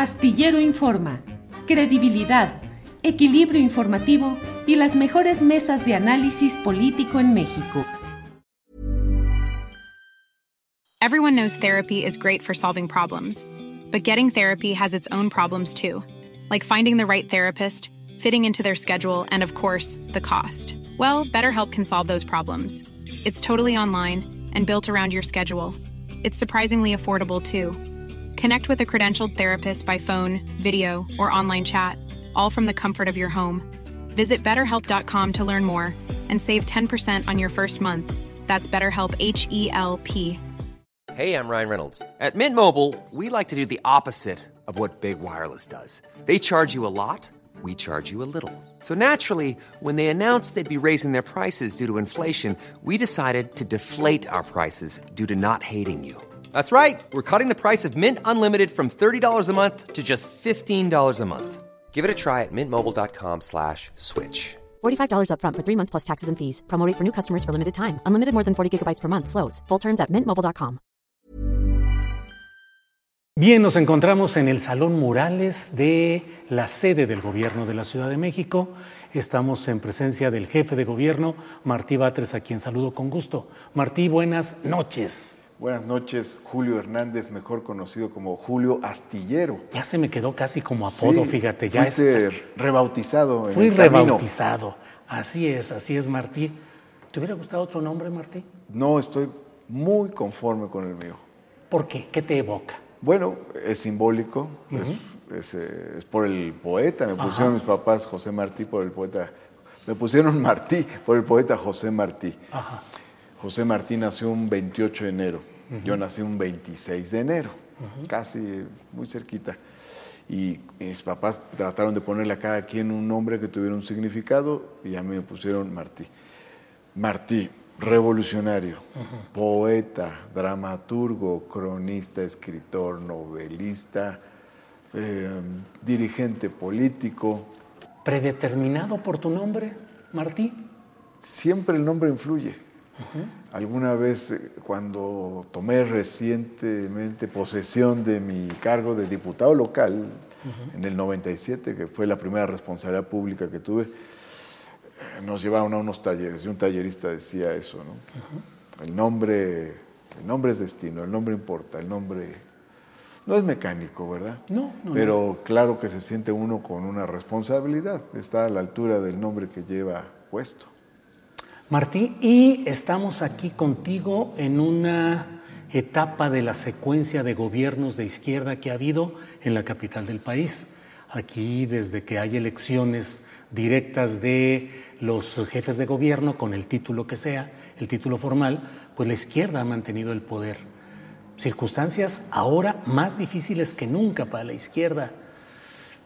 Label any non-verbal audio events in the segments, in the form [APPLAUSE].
Astillero Informa, credibilidad, equilibrio informativo y las mejores mesas de análisis político en México. Everyone knows therapy is great for solving problems, but getting therapy has its own problems too, like finding the right therapist, fitting into their schedule, and of course, the cost. Well, BetterHelp can solve those problems. It's totally online and built around your schedule. It's surprisingly affordable too. Connect with a credentialed therapist by phone, video, or online chat, all from the comfort of your home. Visit betterhelp.com to learn more and save 10% on your first month. That's BetterHelp H E L P. Hey, I'm Ryan Reynolds. At Mint Mobile, we like to do the opposite of what Big Wireless does. They charge you a lot, we charge you a little. So naturally, when they announced they'd be raising their prices due to inflation, we decided to deflate our prices due to not hating you. That's right. We're cutting the price of Mint Unlimited from $30 a month to just $15 a month. Give it a try at mintmobile.com slash switch. $45 upfront for three months plus taxes and fees. Promote for new customers for limited time. Unlimited more than 40 gigabytes per month. Slows. Full terms at mintmobile.com. Bien, nos encontramos en el Salón Murales de la sede del Gobierno de la Ciudad de México. Estamos en presencia del jefe de gobierno, Martí Batres, a quien saludo con gusto. Martí, buenas noches. Buenas noches, Julio Hernández, mejor conocido como Julio Astillero. Ya se me quedó casi como apodo, Sí, fíjate. Ya fuiste es, rebautizado en fui el rebautizado. Así es, así es, Martí. ¿Te hubiera gustado otro nombre, Martí? No, estoy muy conforme con el mío. ¿Por qué? ¿Qué te evoca? Bueno, es simbólico, es, es, eh, es por el poeta. Me pusieron mis papás José Martí por el poeta. Me pusieron [LAUGHS] Martí por el poeta José Martí. José Martí nació un 28 de enero. Yo nací un 26 de enero, casi muy cerquita. Y mis papás trataron de ponerle a cada quien un nombre que tuviera un significado y a mí me pusieron Martí. Martí, revolucionario, poeta, dramaturgo, cronista, escritor, novelista, eh, dirigente político. ¿Predeterminado por tu nombre, Martí? Siempre el nombre influye. Alguna vez eh, cuando tomé recientemente posesión de mi cargo de diputado local, en el 97, que fue la primera responsabilidad pública que tuve, eh, nos llevaron a unos talleres y un tallerista decía eso, ¿no? El nombre, el nombre es destino, el nombre importa, el nombre no es mecánico, ¿verdad? No, no, Pero claro que se siente uno con una responsabilidad, está a la altura del nombre que lleva puesto. Martí, y estamos aquí contigo en una etapa de la secuencia de gobiernos de izquierda que ha habido en la capital del país. Aquí, desde que hay elecciones directas de los jefes de gobierno, con el título que sea, el título formal, pues la izquierda ha mantenido el poder. Circunstancias ahora más difíciles que nunca para la izquierda.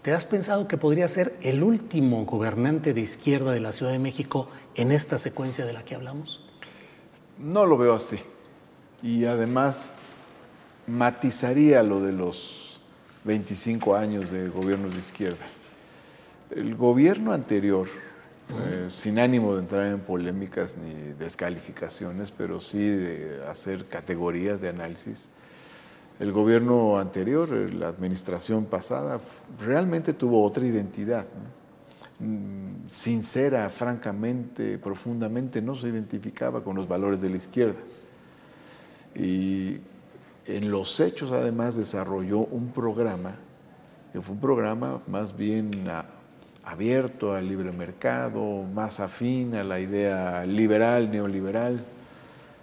¿Te has pensado que podría ser el último gobernante de izquierda de la Ciudad de México en esta secuencia de la que hablamos? No lo veo así. Y además matizaría lo de los 25 años de gobiernos de izquierda. El gobierno anterior, eh, sin ánimo de entrar en polémicas ni descalificaciones, pero sí de hacer categorías de análisis, el gobierno anterior, eh, la administración pasada, realmente tuvo otra identidad. Mm, Sincera, francamente, profundamente, no se identificaba con los valores de la izquierda. Y en los hechos, además, desarrolló un programa, que fue un programa más bien abierto al libre mercado, más afín a la idea liberal, neoliberal.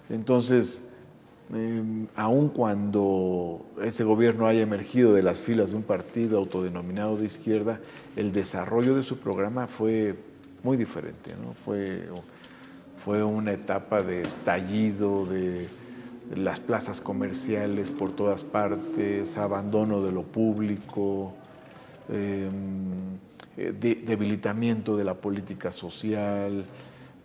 Entonces, eh, aun cuando ese gobierno haya emergido de las filas de un partido autodenominado de izquierda, el desarrollo de su programa fue muy diferente. Fue, una etapa de estallido, de las plazas comerciales por todas partes, abandono de lo público, eh, eh, de- debilitamiento de la política social,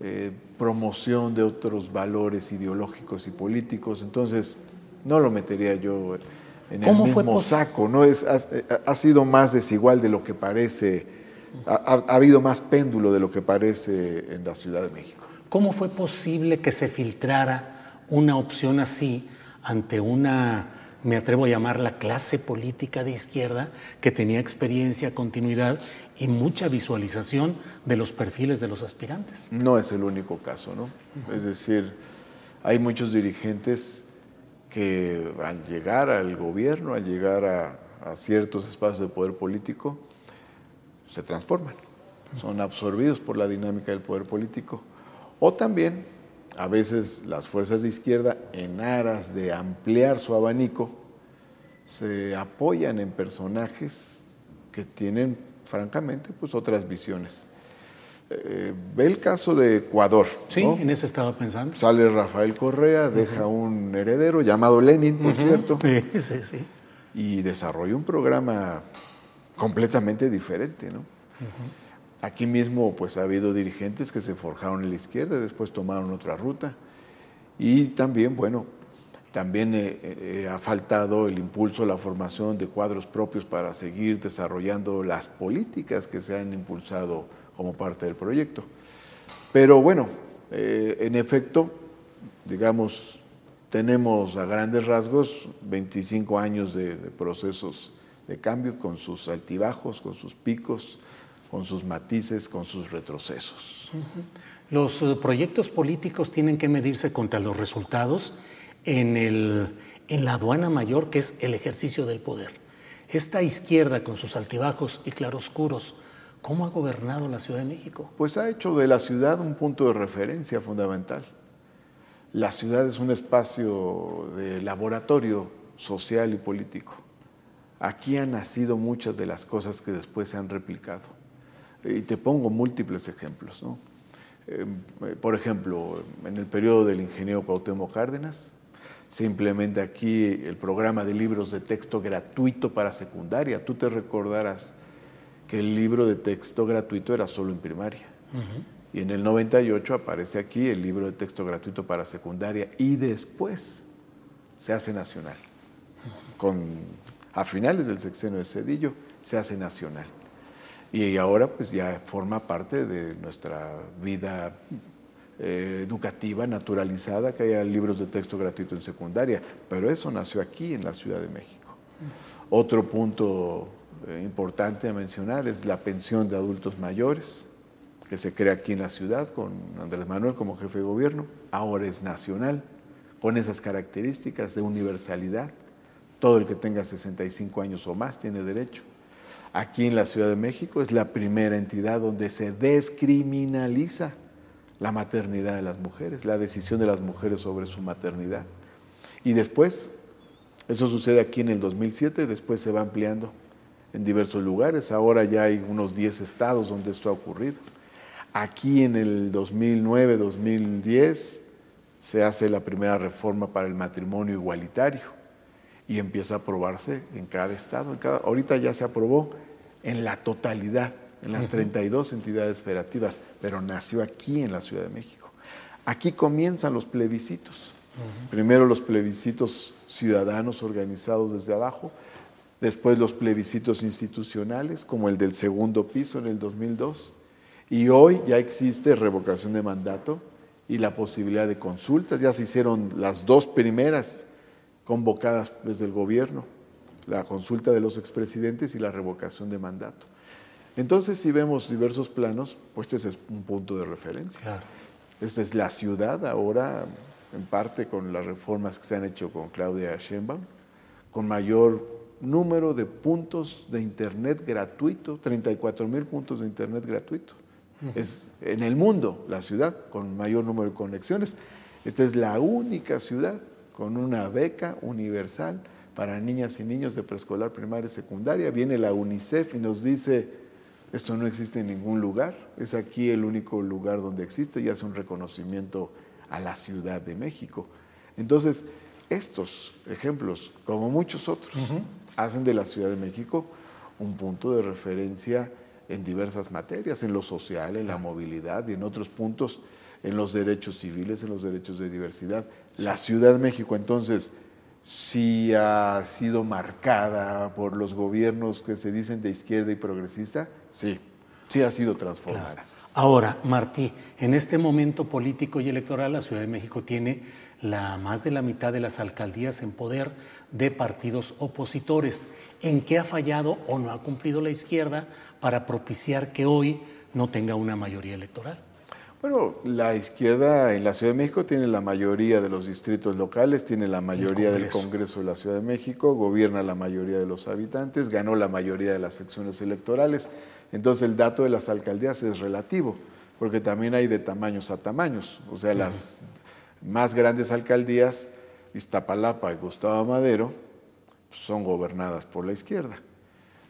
eh, promoción de otros valores ideológicos y políticos. Entonces, no lo metería yo en el ¿Cómo fue mismo saco. ¿no? Es, ha, ha sido más desigual de lo que parece, ha- ha habido más péndulo de lo que parece en la Ciudad de México. ¿Cómo fue posible que se filtrara una opción así ante una me atrevo a llamar la clase política de izquierda, que tenía experiencia, continuidad y mucha visualización de los perfiles de los aspirantes. No es el único caso, ¿no? Es decir, hay muchos dirigentes que al llegar al gobierno, al llegar a, a ciertos espacios de poder político, se transforman, son absorbidos por la dinámica del poder político. O también, a veces las fuerzas de izquierda, en aras de ampliar su abanico, se apoyan en personajes que tienen, francamente, pues otras visiones. Eh, ve el caso de Ecuador. Sí, en ese estaba pensando. Sale Rafael Correa, deja un heredero llamado Lenin, por cierto. Sí, sí, sí. Y desarrolla un programa completamente diferente, ¿no? Aquí mismo pues ha habido dirigentes que se forjaron en la izquierda, después tomaron otra ruta. Y también, bueno, también eh, eh, ha faltado el impulso, la formación de cuadros propios para seguir desarrollando las políticas que se han impulsado como parte del proyecto. Pero bueno, eh, en efecto, digamos, tenemos a grandes rasgos 25 años de, de, procesos de cambio con sus altibajos, con sus picos, con sus matices, con sus retrocesos. Los uh, proyectos políticos tienen que medirse contra los resultados en, el, en la aduana mayor, que es el ejercicio del poder. Esta izquierda, con sus altibajos y claroscuros, ¿Cómo ha gobernado la Ciudad de México? Pues ha hecho de la ciudad un punto de referencia fundamental. La ciudad es un espacio de laboratorio social y político. Aquí han nacido muchas de las cosas que después se han replicado. Y te pongo múltiples ejemplos. ¿no? Eh, por ejemplo, en el periodo del ingeniero Cuauhtémoc Cárdenas, se implementa aquí el programa de libros de texto gratuito para secundaria. Tú te recordarás que el libro de texto gratuito era solo en primaria. Y en el 98 aparece aquí el libro de texto gratuito para secundaria y después se hace nacional. Con, a finales del sexenio de Cedillo se hace nacional. Y ahora pues ya forma parte de nuestra vida eh, educativa naturalizada que haya libros de texto gratuito en secundaria. Pero eso nació aquí en la Ciudad de México. Otro punto eh, importante a mencionar es la pensión de adultos mayores, que se crea aquí en la ciudad con Andrés Manuel como jefe de gobierno, ahora es nacional, con esas características de universalidad. Todo el que tenga 65 años o más tiene derecho. Aquí en la Ciudad de México es la primera entidad donde se descriminaliza la maternidad de las mujeres, la decisión de las mujeres sobre su maternidad. Y después, eso sucede aquí en el 2007, después se va ampliando en diversos lugares. Ahora ya hay unos 10 estados donde esto ha ocurrido. Aquí en el 2009, 2010 se hace la primera reforma para el matrimonio igualitario y empieza a aprobarse en cada estado. Ahorita ya se aprobó en la totalidad, en las 32 entidades federativas, pero nació aquí en la Ciudad de México. Aquí comienzan los plebiscitos. Primero los plebiscitos ciudadanos organizados desde abajo, después los plebiscitos institucionales, como el del segundo piso en el 2002, y hoy ya existe revocación de mandato y la posibilidad de consultas. Ya se hicieron las dos primeras convocadas desde el gobierno, la consulta de los expresidentes y la revocación de mandato. Entonces, si vemos diversos planos, pues este es un punto de referencia. Claro. Esta es la ciudad ahora, en parte con las reformas que se han hecho con Claudia Sheinbaum, con mayor número de puntos de Internet gratuito, 34 mil puntos de Internet gratuito. Es en el mundo la ciudad con mayor número de conexiones. Esta es la única ciudad con una beca universal para niñas y niños de preescolar, primaria y secundaria. Viene la UNICEF y nos dice, esto no existe en ningún lugar, es aquí el único lugar donde existe y hace un reconocimiento a la Ciudad de México. Entonces, estos ejemplos, como muchos otros, hacen de la Ciudad de México un punto de referencia en diversas materias, en lo social, en la movilidad y en otros puntos, en los derechos civiles, en los derechos de diversidad. La Ciudad de México, entonces, sí ha sido marcada por los gobiernos que se dicen de izquierda y progresista, sí, sí ha sido transformada. Ahora, Martí, en este momento político y electoral, la Ciudad de México tiene la, más de la mitad de las alcaldías en poder de partidos opositores. ¿En qué ha fallado o no ha cumplido la izquierda para propiciar que hoy no tenga una mayoría electoral? Bueno, la izquierda en la Ciudad de México tiene la mayoría de los distritos locales, tiene la mayoría del Congreso de la Ciudad de México, gobierna la mayoría de los habitantes, ganó la mayoría de las secciones electorales. Entonces el dato de las alcaldías es relativo, porque también hay de tamaños a tamaños. O sea, las más grandes alcaldías, Iztapalapa y Gustavo Madero, son gobernadas por la izquierda.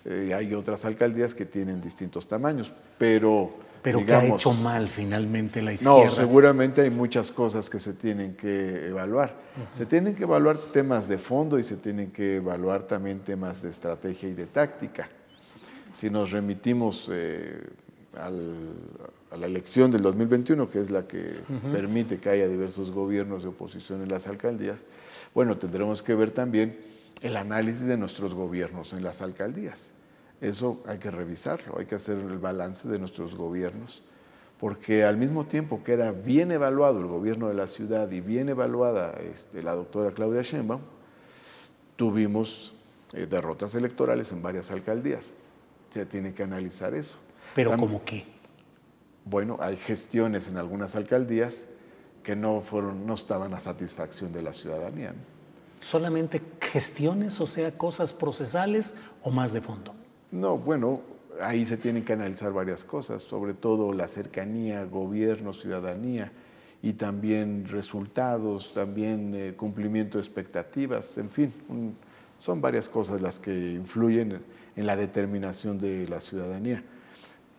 Eh, hay otras alcaldías que tienen distintos tamaños, pero... Pero que ha hecho mal finalmente la izquierda. No, seguramente hay muchas cosas que se tienen que evaluar. Se tienen que evaluar temas de fondo y se tienen que evaluar también temas de estrategia y de táctica. Si nos remitimos eh, a la elección del 2021, que es la que permite que haya diversos gobiernos de oposición en las alcaldías, bueno, tendremos que ver también el análisis de nuestros gobiernos en las alcaldías. Eso hay que revisarlo, hay que hacer el balance de nuestros gobiernos, porque al mismo tiempo que era bien evaluado el gobierno de la ciudad y bien evaluada este, la doctora Claudia Sheinbaum, tuvimos eh, derrotas electorales en varias alcaldías. Se tiene que analizar eso. ¿Pero cómo qué? Bueno, hay gestiones en algunas alcaldías que no, fueron, no estaban a satisfacción de la ciudadanía. ¿Solamente gestiones, o sea, cosas procesales o más de fondo? No, bueno, ahí se tienen que analizar varias cosas, sobre todo la cercanía, gobierno, ciudadanía y también resultados, también eh, cumplimiento de expectativas, en fin, son varias cosas las que influyen en la determinación de la ciudadanía.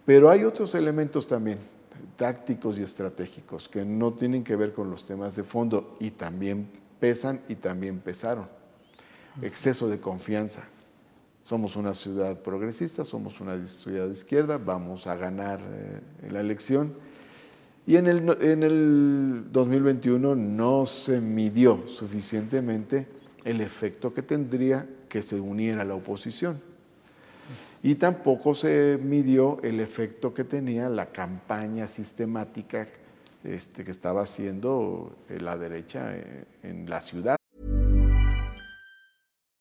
Pero hay otros elementos también, tácticos y estratégicos, que no tienen que ver con los temas de fondo y también pesan y también pesaron. Exceso de confianza. Somos una ciudad progresista, somos una ciudad de izquierda, vamos a ganar eh, la elección. Y en el, en el 2021 no se midió suficientemente el efecto que tendría que se uniera la oposición y tampoco se midió el efecto que tenía la campaña sistemática este, que estaba haciendo eh, la derecha eh, en la ciudad.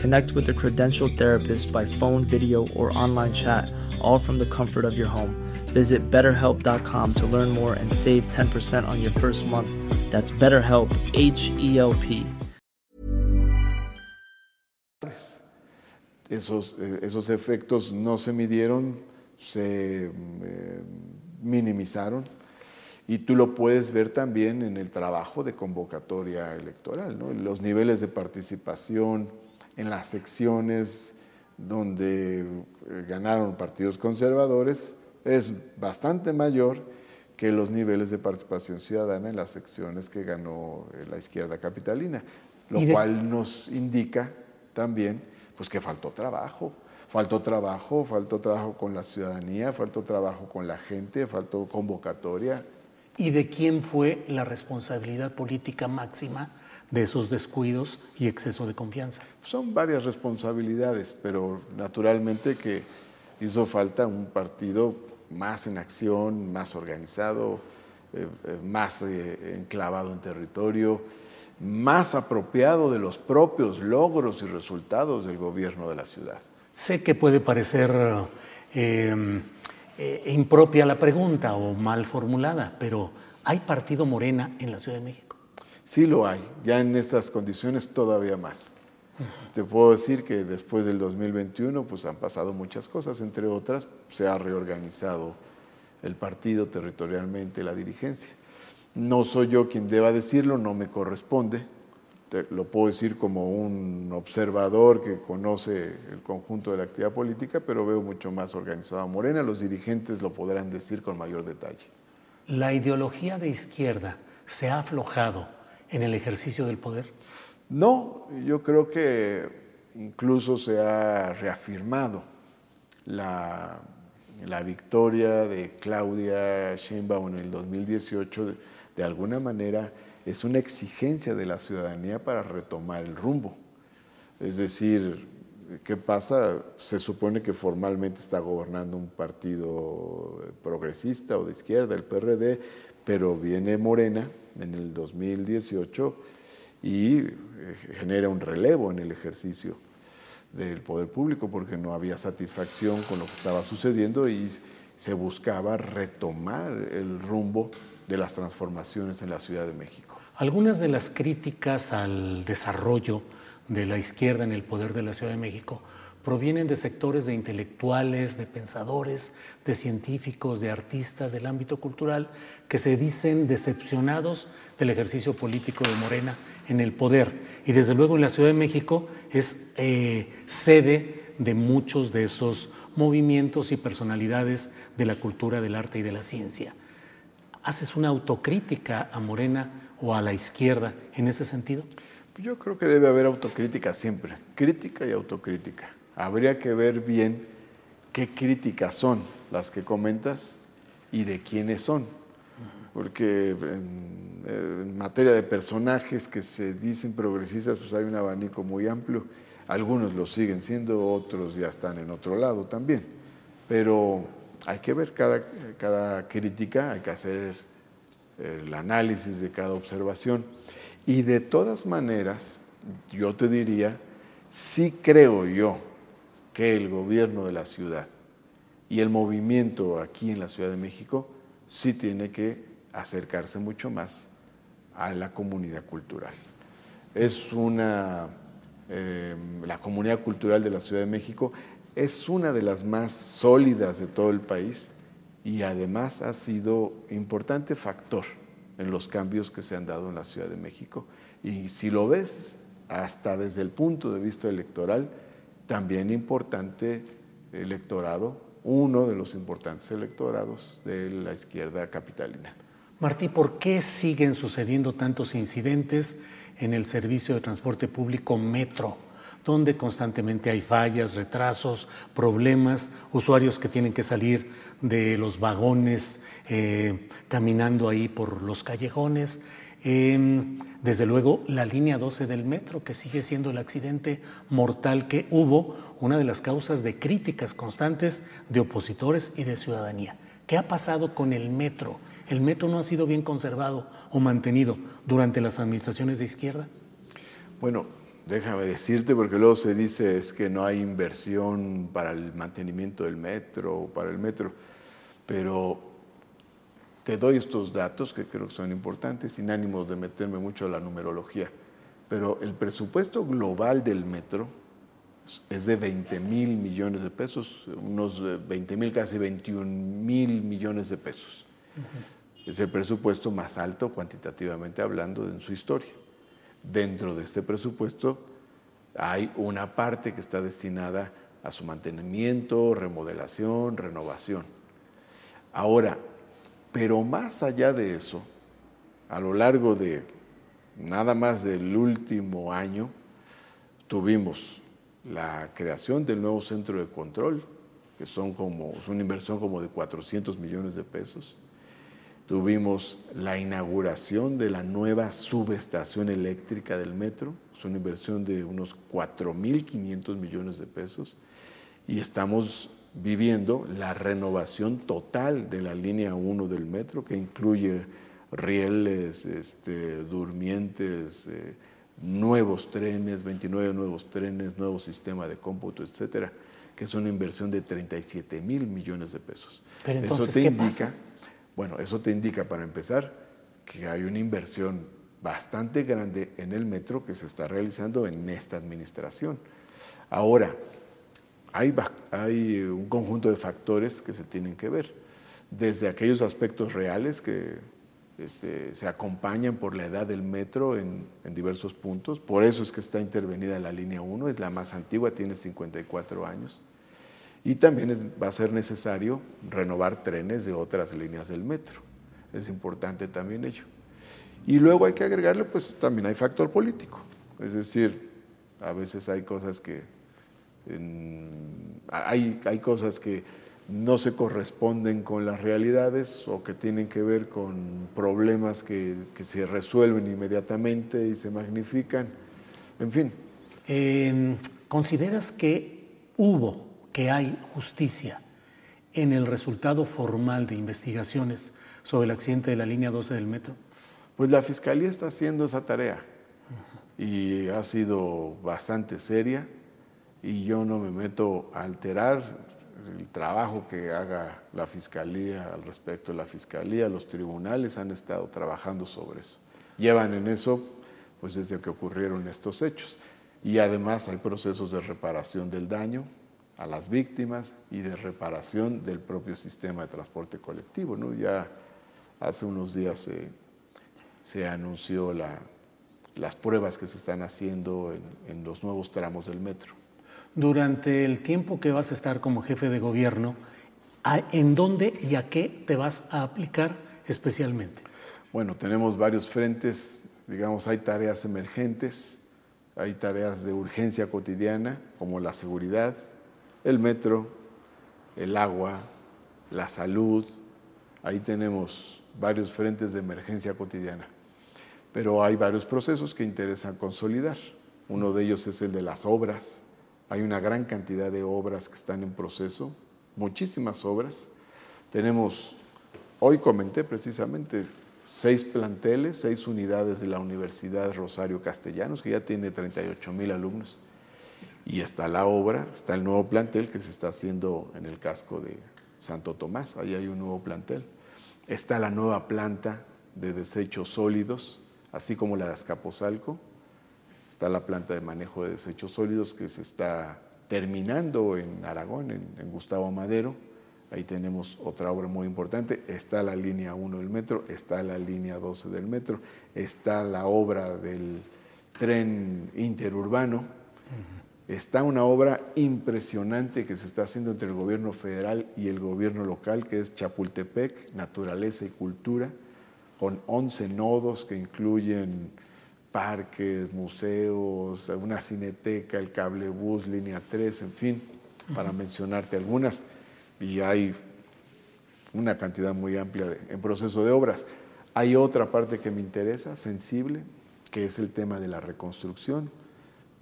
Connect with a credentialed therapist by phone, video, or online chat, all from the comfort of your home. Visit betterhelp.com to learn more and save 10% on your first month. That's BetterHelp, H E L P. Esos, eh, esos efectos no se midieron, se eh, minimizaron. Y tú lo puedes ver también en el trabajo de convocatoria electoral, ¿no? los niveles de participación en las secciones donde eh, ganaron partidos conservadores es bastante mayor que los niveles de participación ciudadana en las secciones que ganó la izquierda capitalina, lo cual nos indica también pues que faltó trabajo. Faltó trabajo, faltó trabajo con la ciudadanía, faltó trabajo con la gente, faltó convocatoria. ¿Y de quién fue la responsabilidad política máxima de esos descuidos y exceso de confianza? Son varias responsabilidades, pero naturalmente que hizo falta un partido más en acción, más organizado, eh, eh, más eh, enclavado en territorio, más apropiado de los propios logros y resultados del gobierno de la ciudad. Sé que puede parecer eh, eh, impropia la pregunta o mal formulada, pero ¿hay partido Morena en la Ciudad de México? Sí lo hay, ya en estas condiciones todavía más. Te puedo decir que después del 2021 pues han pasado muchas cosas, entre otras se ha reorganizado el partido territorialmente, la dirigencia. No soy yo quien deba decirlo, no me corresponde, lo puedo decir como un observador que conoce el conjunto de la actividad política, pero veo mucho más organizado a Morena, los dirigentes lo podrán decir con mayor detalle. ¿La ideología de izquierda se ha aflojado en el ejercicio del poder? No, yo creo que incluso se ha reafirmado la, la victoria de Claudia Sheinbaum en el 2018 de, de alguna manera es una exigencia de la ciudadanía para retomar el rumbo. Es decir, ¿qué pasa? Se supone que formalmente está gobernando un partido progresista o de izquierda, el PRD, pero viene Morena en el 2018 y eh, genera un relevo en el ejercicio del poder público porque no había satisfacción con lo que estaba sucediendo y se buscaba retomar el rumbo de las transformaciones en la Ciudad de México. Algunas de las críticas al desarrollo de la izquierda en el poder de la Ciudad de México provienen de sectores de intelectuales, de pensadores, de científicos, de artistas del ámbito cultural que se dicen decepcionados del ejercicio político de Morena en el poder. Y desde luego en la Ciudad de México es eh, sede de muchos de esos movimientos y personalidades de la cultura, del arte y de la ciencia. ¿Haces una autocrítica a Morena o a la izquierda en ese sentido? Yo creo que debe haber autocrítica siempre, crítica y autocrítica. Habría que ver bien qué críticas son las que comentas y de quiénes son. Porque en, materia de personajes que se dicen progresistas, pues hay un abanico muy amplio. Algunos lo siguen siendo, otros ya están en otro lado también. Pero hay que ver cada, cada crítica, hay que hacer el análisis de cada observación. Y de todas maneras, yo te diría, sí creo yo que el gobierno de la ciudad y el movimiento aquí en la Ciudad de México sí tiene que acercarse mucho más a la comunidad cultural. Es una, eh, la comunidad cultural de la Ciudad de México es una de las más sólidas de todo el país y además ha sido importante factor en los cambios que se han dado en la Ciudad de México. Y si lo ves hasta desde el punto de vista electoral, también importante electorado, uno de los importantes electorados de la izquierda capitalina. Martí, ¿por qué siguen sucediendo tantos incidentes en el servicio de transporte público Metro? Donde constantemente hay fallas, retrasos, problemas, usuarios que tienen que salir de los vagones eh, caminando ahí por los callejones. Em, desde luego, la línea 12 del metro, que sigue siendo el accidente mortal que hubo, una de las causas de críticas constantes de opositores y de ciudadanía. ¿Qué ha pasado con el metro? ¿El metro no ha sido bien conservado o mantenido durante las administraciones de izquierda? Bueno, Déjame decirte, porque luego se dice es que no hay inversión para el mantenimiento del metro o para el metro, pero te doy estos datos que creo que son importantes, sin ánimo de meterme mucho a la numerología, pero el presupuesto global del metro es de 20 mil millones de pesos, unos 20 mil, casi 21 mil millones de pesos. Es el presupuesto más alto cuantitativamente hablando en su historia. Dentro de este presupuesto hay una parte que está destinada a su mantenimiento, remodelación, renovación. Ahora, pero más allá de eso, a lo largo de nada más del último año, tuvimos la creación del nuevo centro de control, que son como, es una inversión como de 400 millones de pesos. Tuvimos la inauguración de la nueva subestación eléctrica del metro, es una inversión de unos 4.500 millones de pesos, y estamos viviendo la renovación total de la línea 1 del metro, que incluye rieles, este, durmientes, eh, nuevos trenes, 29 nuevos trenes, nuevo sistema de cómputo, etcétera, que es una inversión de 37 mil millones de pesos. Pero entonces, Eso te indica bueno, eso te indica, para empezar, que hay una inversión bastante grande en el metro que se está realizando en esta administración. Ahora, hay, un conjunto de factores que se tienen que ver, desde aquellos aspectos reales que este, se acompañan por la edad del metro en, diversos puntos, por eso es que está intervenida la línea 1, es la más antigua, tiene 54 años, y también va a ser necesario renovar trenes de otras líneas del metro, es importante también ello. Y luego hay que agregarle, pues también hay factor político, es decir, a veces hay cosas que, hay, hay cosas que no se corresponden con las realidades o que tienen que ver con problemas que, se resuelven inmediatamente y se magnifican. En fin. Em, ¿Consideras que hubo, que hay justicia en el resultado formal de investigaciones sobre el accidente de la línea 12 del metro? Pues la Fiscalía está haciendo esa tarea y ha sido bastante seria y yo no me meto a alterar el trabajo que haga la Fiscalía al respecto. La Fiscalía, los tribunales han estado trabajando sobre eso. Llevan en eso pues desde que ocurrieron estos hechos. Y además hay procesos de reparación del daño a las víctimas y de reparación del propio sistema de transporte colectivo. ¿no? Ya hace unos días se, anunció las pruebas que se están haciendo en los nuevos tramos del metro durante el tiempo que vas a estar como jefe de gobierno, ¿en dónde y a qué te vas a aplicar especialmente? Bueno, tenemos varios frentes, digamos, hay tareas emergentes, hay tareas de urgencia cotidiana, como la seguridad, el metro, el agua, la salud, ahí tenemos varios frentes de emergencia cotidiana. Pero hay varios procesos que interesan consolidar. Uno de ellos es el de las obras, hay una gran cantidad de obras que están en proceso, muchísimas obras. Tenemos, hoy comenté precisamente, seis planteles, seis unidades de la Universidad Rosario Castellanos, que ya tiene 38 mil alumnos. Y está la obra, está el nuevo plantel que se está haciendo en el casco de Santo Tomás, ahí hay un nuevo plantel. Está la nueva planta de desechos sólidos, así como la de Azcapotzalco, Está la planta de manejo de desechos sólidos que se está terminando en Aragón, en, Gustavo Madero. Ahí tenemos otra obra muy importante. Está la línea 1 del metro, está la línea 12 del metro, está la obra del tren interurbano. Está una obra impresionante que se está haciendo entre el gobierno federal y el gobierno local, que es Chapultepec, Naturaleza y Cultura, con 11 nodos que incluyen parques, museos, una cineteca, el cablebús, línea 3, en fin, para mencionarte algunas. Y hay una cantidad muy amplia en proceso de obras. Hay otra parte que me interesa, sensible, que es el tema de la reconstrucción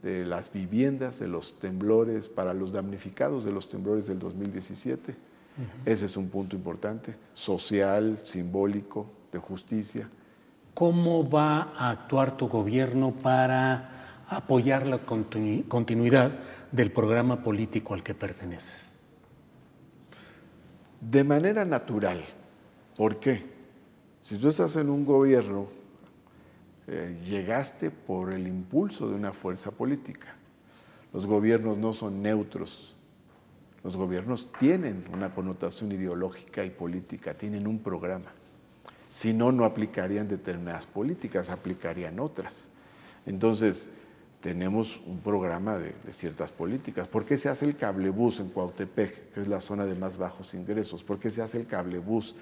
de las viviendas, de los temblores, para los damnificados de los temblores del 2017. Ese es un punto importante, social, simbólico, de justicia. ¿Cómo va a actuar tu gobierno para apoyar la continuidad del programa político al que perteneces? De manera natural. ¿Por qué? Si tú estás en un gobierno, eh, llegaste por el impulso de una fuerza política. Los gobiernos no son neutros. Los gobiernos tienen una connotación ideológica y política, tienen un programa. Si no, no aplicarían determinadas políticas, aplicarían otras. Entonces, tenemos un programa de, ciertas políticas. ¿Por qué se hace el cablebús en Cuautepec, que es la zona de más bajos ingresos? ¿Por qué se hace el cablebús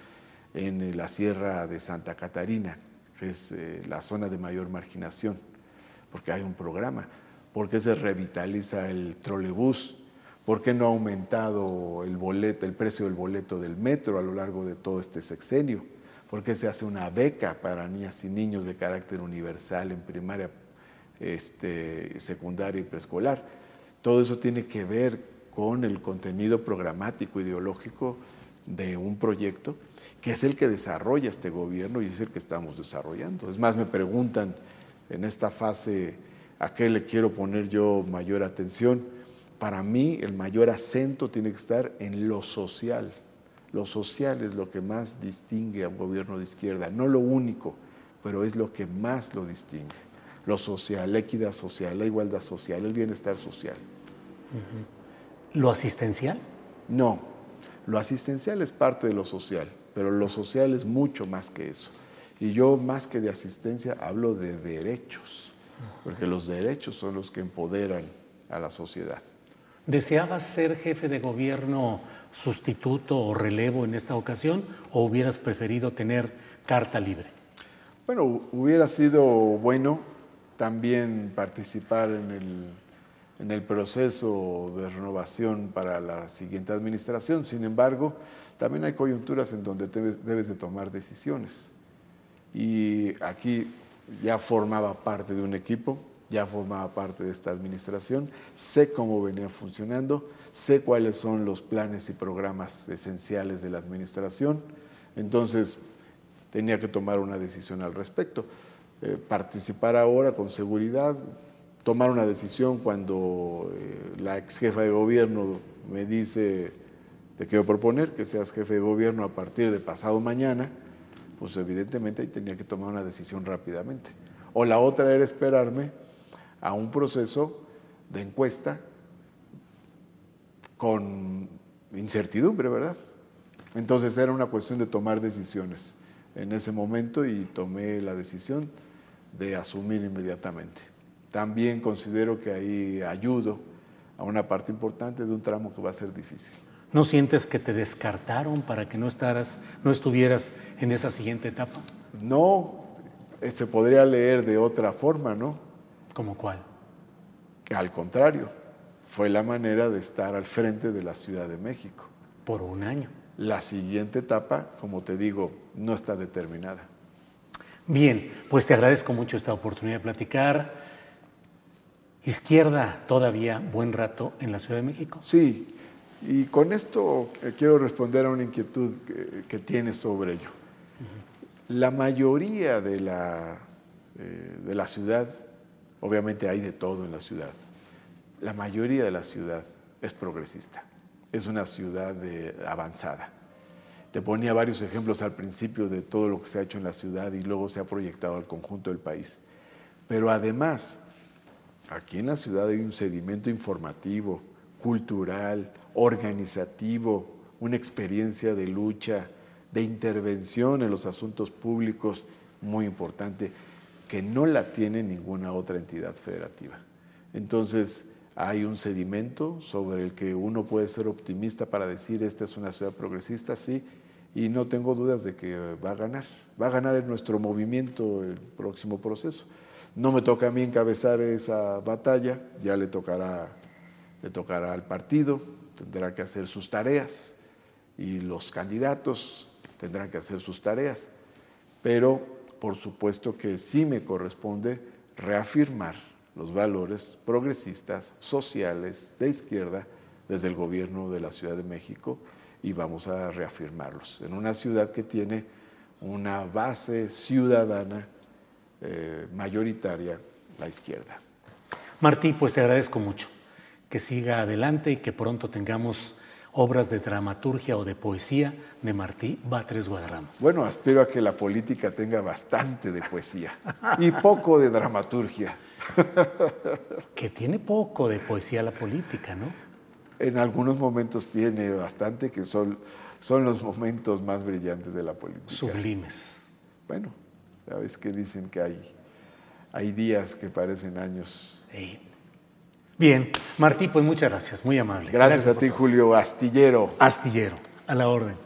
en eh, la Sierra de Santa Catarina, que es eh, la zona de mayor marginación? Porque hay un programa. ¿Por qué se revitaliza el trolebús? ¿Por qué no ha aumentado el, boleto, el precio del boleto del metro a lo largo de todo este sexenio? ¿Por qué se hace una beca para niñas y niños de carácter universal en primaria, este, secundaria y preescolar? Todo eso tiene que ver con el contenido programático ideológico de un proyecto que es el que desarrolla este gobierno y es el que estamos desarrollando. Es más, me preguntan en esta fase a qué le quiero poner yo mayor atención. Para mí el mayor acento tiene que estar en lo social, lo social es lo que más distingue a un gobierno de izquierda, no lo único, pero es lo que más lo distingue. Lo social, la equidad social, la igualdad social, el bienestar social. ¿Lo asistencial? No, lo asistencial es parte de lo social, pero lo social es mucho más que eso. Y yo más que de asistencia hablo de derechos, porque los derechos son los que empoderan a la sociedad. ¿Deseabas ser jefe de gobierno sustituto o relevo en esta ocasión o hubieras preferido tener carta libre? Bueno, hubiera sido bueno también participar en el, en el proceso de renovación para la siguiente administración. Sin embargo, también hay coyunturas en donde debes, debes de tomar decisiones. Y aquí ya formaba parte de un equipo, ya formaba parte de esta administración, sé cómo venía funcionando, sé cuáles son los planes y programas esenciales de la administración, entonces tenía que tomar una decisión al respecto. Eh, participar ahora con seguridad, tomar una decisión cuando eh, la ex jefa de gobierno me dice, te quiero proponer que seas jefe de gobierno a partir de pasado mañana, pues evidentemente ahí tenía que tomar una decisión rápidamente. O la otra era esperarme a un proceso de encuesta con incertidumbre, ¿verdad? Entonces era una cuestión de tomar decisiones en ese momento y tomé la decisión de asumir inmediatamente. También considero que ahí ayudo a una parte importante de un tramo que va a ser difícil. ¿No sientes que te descartaron para que no, estaras, no estuvieras en esa siguiente etapa? No, se podría leer de otra forma, ¿no? ¿Como cuál? Que al contrario, fue la manera de estar al frente de la Ciudad de México. Por un año. La siguiente etapa, como te digo, no está determinada. Bien, pues te agradezco mucho esta oportunidad de platicar. Izquierda todavía buen rato en la Ciudad de México. Sí, y con esto eh, quiero responder a una inquietud que, que tienes sobre ello. La mayoría de la, eh, de la ciudad, obviamente hay de todo en la ciudad, la mayoría de la ciudad es progresista, es una ciudad de, avanzada. Te ponía varios ejemplos al principio de todo lo que se ha hecho en la ciudad y luego se ha proyectado al conjunto del país. Pero además, aquí en la ciudad hay un sedimento informativo, cultural, organizativo, una experiencia de lucha, de intervención en los asuntos públicos muy importante, que no la tiene ninguna otra entidad federativa. Entonces, hay un sedimento sobre el que uno puede ser optimista para decir esta es una ciudad progresista, sí, y no tengo dudas de que va a ganar. Va a ganar en nuestro movimiento el próximo proceso. No me toca a mí encabezar esa batalla, ya le tocará, le tocará al partido, tendrá que hacer sus tareas y los candidatos tendrán que hacer sus tareas. Pero por supuesto que sí me corresponde reafirmar los valores progresistas, sociales, de izquierda, desde el gobierno de la Ciudad de México y vamos a reafirmarlos en una ciudad que tiene una base ciudadana eh, mayoritaria, la izquierda. Martí, pues te agradezco mucho que siga adelante y que pronto tengamos obras de dramaturgia o de poesía de Martí Batres Guadarrama. Bueno, aspiro a que la política tenga bastante de poesía [LAUGHS] y poco de dramaturgia. [LAUGHS] que tiene poco de poesía la política, ¿no? En algunos momentos tiene bastante, que son, son los momentos más brillantes de la política. Sublimes. Bueno, sabes que dicen que hay, hay días que parecen años. Sí. Bien, Martí, pues muchas gracias, muy amable. Gracias, gracias a ti, Julio Astillero. Astillero, a la orden.